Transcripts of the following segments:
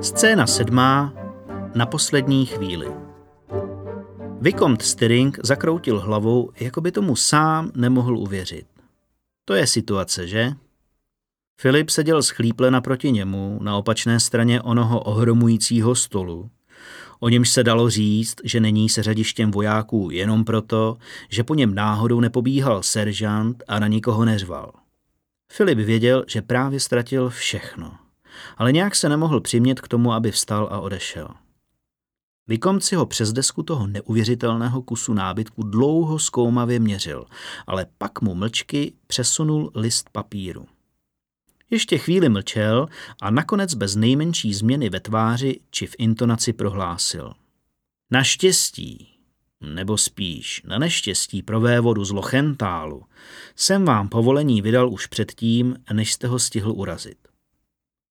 Scéna sedmá na poslední chvíli. Vikomт Styring zakroutil hlavou, jako by tomu sám nemohl uvěřit. To je situace, že? Filip seděl schlíple naproti němu na opačné straně onoho ohromujícího stolu, o němž se dalo říct, že není se řadištěm vojáků jenom proto, že po něm náhodou nepobíhal seržant a na nikoho neřval. Filip věděl, že právě ztratil všechno, ale nějak se nemohl přimět k tomu, aby vstal a odešel. Vykomci ho přes desku toho neuvěřitelného kusu nábytku dlouho zkoumavě měřil, ale pak mu mlčky přesunul list papíru. Ještě chvíli mlčel a nakonec bez nejmenší změny ve tváři či v intonaci prohlásil. Naštěstí, nebo spíš na neštěstí pro vévodu z Lochentálu, jsem vám povolení vydal už předtím, než jste ho stihl urazit.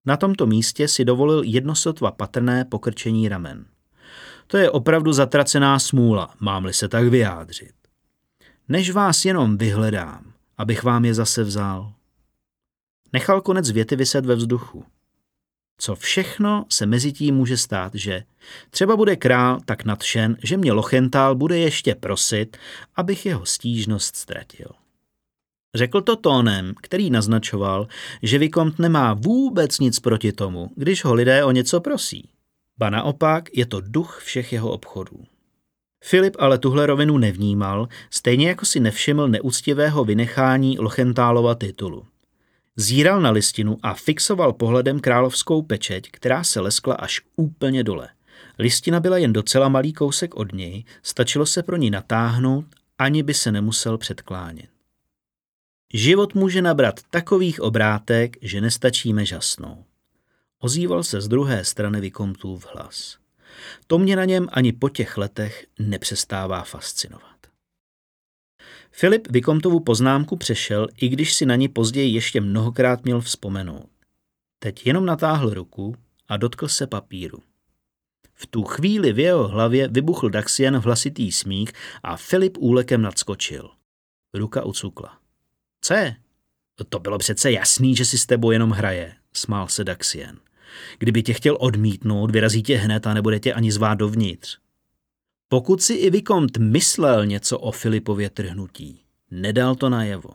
Na tomto místě si dovolil jednosotva patrné pokrčení ramen. To je opravdu zatracená smůla, mám-li se tak vyjádřit. Než vás jenom vyhledám, abych vám je zase vzal. Nechal konec věty vyset ve vzduchu. Co všechno se mezi tím může stát, že třeba bude král tak nadšen, že mě Lochentál bude ještě prosit, abych jeho stížnost ztratil. Řekl to tónem, který naznačoval, že Vikont nemá vůbec nic proti tomu, když ho lidé o něco prosí. Ba naopak je to duch všech jeho obchodů. Filip ale tuhle rovinu nevnímal, stejně jako si nevšiml neúctivého vynechání Lochentálova titulu. Zíral na listinu a fixoval pohledem královskou pečeť, která se leskla až úplně dole. Listina byla jen docela malý kousek od něj, stačilo se pro ní natáhnout, ani by se nemusel předklánět. Život může nabrat takových obrátek, že nestačíme žasnout. Ozýval se z druhé strany Vikomtův hlas. To mě na něm ani po těch letech nepřestává fascinovat. Filip Vikomtovu poznámku přešel, i když si na ní později ještě mnohokrát měl vzpomenout. Teď jenom natáhl ruku a dotkl se papíru. V tu chvíli v jeho hlavě vybuchl Daxian v hlasitý smích a Filip úlekem nadskočil. Ruka ucukla. Co je? To bylo přece jasný, že si s tebou jenom hraje, smál se Daxian. Kdyby tě chtěl odmítnout, vyrazí tě hned a nebude tě ani zvát dovnitř. Pokud si i Vikont myslel něco o Filipově trhnutí, nedal to najevo.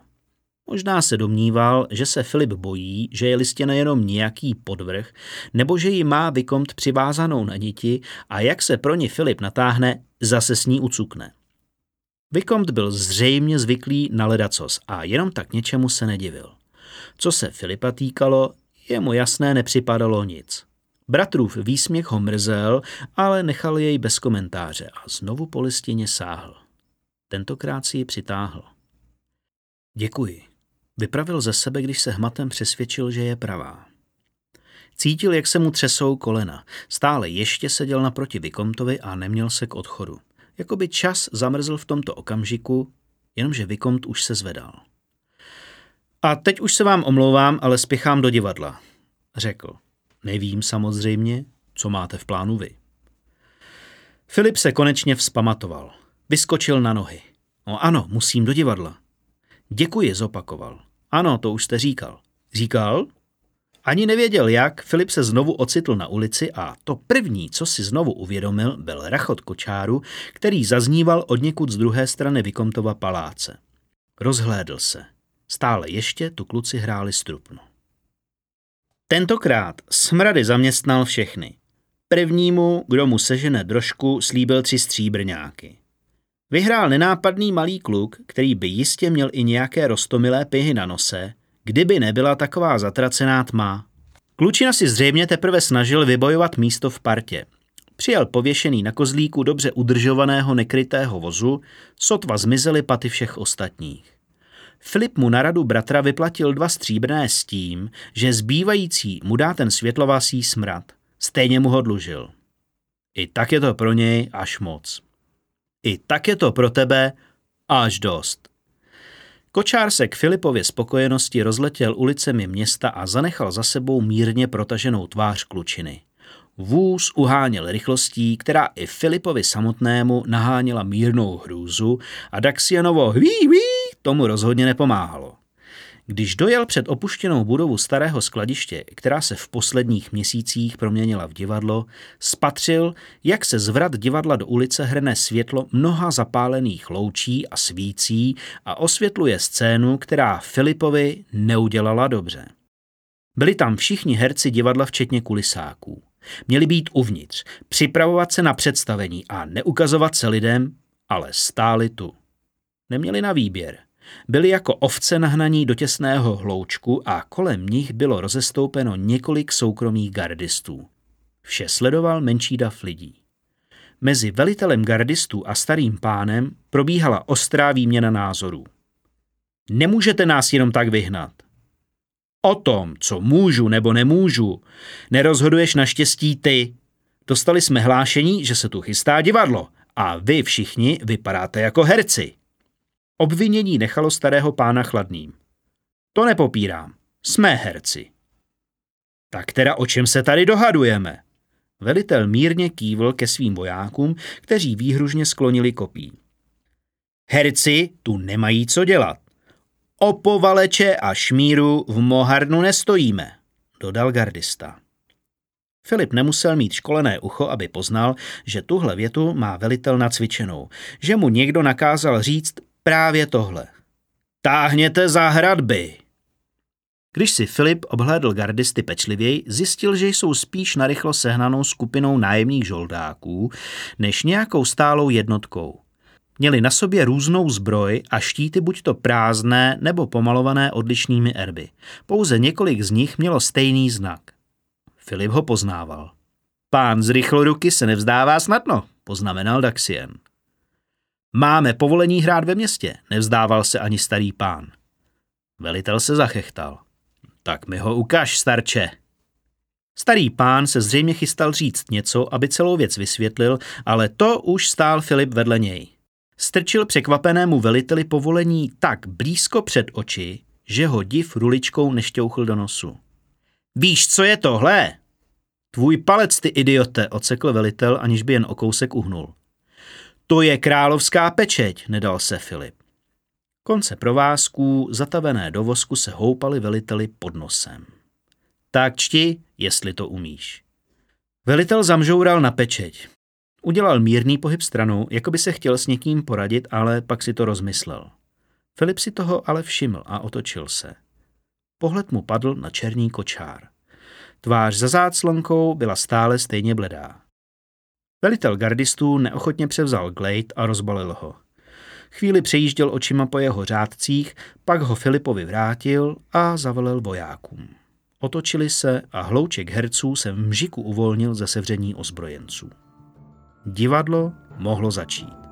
Možná se domníval, že se Filip bojí, že je listěna jenom nějaký podvrh, nebo že ji má Vikont přivázanou na niti a jak se pro ní Filip natáhne, zase s ní ucukne. Vikont byl zřejmě zvyklý na ledacos a jenom tak něčemu se nedivil. Co se Filipa týkalo, jemu jasné nepřipadalo nic. Bratrův výsměch ho mrzel, ale nechal jej bez komentáře a znovu po listině sáhl. Tentokrát si ji přitáhl. Děkuji. Vypravil ze sebe, když se hmatem přesvědčil, že je pravá. Cítil, jak se mu třesou kolena. Stále ještě seděl naproti Vikomtovi a neměl se k odchodu. Jakoby čas zamrzl v tomto okamžiku, jenomže Vikomt už se zvedal. A teď už se vám omlouvám, ale spěchám do divadla, řekl. Nevím samozřejmě, co máte v plánu vy. Filip se konečně vzpamatoval. Vyskočil na nohy. No ano, musím do divadla. Děkuji, zopakoval. Ano, to už jste říkal. Říkal? Ani nevěděl jak, Filip se znovu ocitl na ulici a to první, co si znovu uvědomil, byl rachot kočáru, který zazníval od někud z druhé strany Vikomtova paláce. Rozhlédl se. Stále ještě tu kluci hráli strupno. Tentokrát smrady zaměstnal všechny. Prvnímu, kdo mu sežene drožku, slíbil tři stříbrňáky. Vyhrál nenápadný malý kluk, který by jistě měl i nějaké rostomilé pihy na nose, kdyby nebyla taková zatracená tma. Klučina si zřejmě teprve snažil vybojovat místo v partě. Přijel pověšený na kozlíku dobře udržovaného nekrytého vozu, sotva zmizely paty všech ostatních. Filip mu na radu bratra vyplatil dva stříbrné s tím, že zbývající mu dá ten světlovasý smrad. Stejně mu ho dlužil. I tak je to pro něj až moc. I tak je to pro tebe až dost. Kočár se k Filipově spokojenosti rozletěl ulicemi města a zanechal za sebou mírně protaženou tvář klučiny. Vůz uháněl rychlostí, která i Filipovi samotnému naháněla mírnou hrůzu a Daxianovo hví, hví tomu rozhodně nepomáhalo. Když dojel před opuštěnou budovu starého skladiště, která se v posledních měsících proměnila v divadlo, spatřil, jak se z vrat divadla do ulice hrne světlo mnoha zapálených loučí a svící a osvětluje scénu, která Filipovi neudělala dobře. Byli tam všichni herci divadla včetně kulisáků. Měli být uvnitř, připravovat se na představení a neukazovat se lidem, ale stáli tu. Neměli na výběr – byli jako ovce nahnaní do těsného hloučku a kolem nich bylo rozestoupeno několik soukromých gardistů. Vše sledoval menší dav lidí. Mezi velitelem gardistů a starým pánem probíhala ostrá výměna názorů. Nemůžete nás jenom tak vyhnat. O tom, co můžu nebo nemůžu, nerozhoduješ naštěstí ty. Dostali jsme hlášení, že se tu chystá divadlo a vy všichni vypadáte jako herci. Obvinění nechalo starého pána chladným. To nepopírám. Jsme herci. Tak teda o čem se tady dohadujeme? Velitel mírně kývl ke svým vojákům, kteří výhružně sklonili kopí. Herci tu nemají co dělat. O povaleče a šmíru v Moharnu nestojíme, dodal gardista. Filip nemusel mít školené ucho, aby poznal, že tuhle větu má velitel nacvičenou, že mu někdo nakázal říct právě tohle. Táhněte za hradby! Když si Filip obhlédl gardisty pečlivěji, zjistil, že jsou spíš narychlo sehnanou skupinou nájemních žoldáků, než nějakou stálou jednotkou. Měli na sobě různou zbroj a štíty buď to prázdné nebo pomalované odlišnými erby. Pouze několik z nich mělo stejný znak. Filip ho poznával. Pán z rychloruky se nevzdává snadno, poznamenal Daxien. Máme povolení hrát ve městě, nevzdával se ani starý pán. Velitel se zachechtal. Tak mi ho ukaž, starče. Starý pán se zřejmě chystal říct něco, aby celou věc vysvětlil, ale to už stál Filip vedle něj. Strčil překvapenému veliteli povolení tak blízko před oči, že ho div ruličkou nešťouchl do nosu. Víš, co je tohle? Tvůj palec, ty idiote, ocekl velitel, aniž by jen o kousek uhnul. To je královská pečeť, nedal se Filip. Konce provázků, zatavené do vosku, se houpaly veliteli pod nosem. Tak čti, jestli to umíš. Velitel zamžoural na pečeť. Udělal mírný pohyb stranou, jako by se chtěl s někým poradit, ale pak si to rozmyslel. Filip si toho ale všiml a otočil se. Pohled mu padl na černý kočár. Tvář za záclonkou byla stále stejně bledá. Velitel gardistů neochotně převzal Glade a rozbalil ho. Chvíli přejížděl očima po jeho řádcích, pak ho Filipovi vrátil a zavelel vojákům. Otočili se a hlouček herců se v mžiku uvolnil ze sevření ozbrojenců. Divadlo mohlo začít.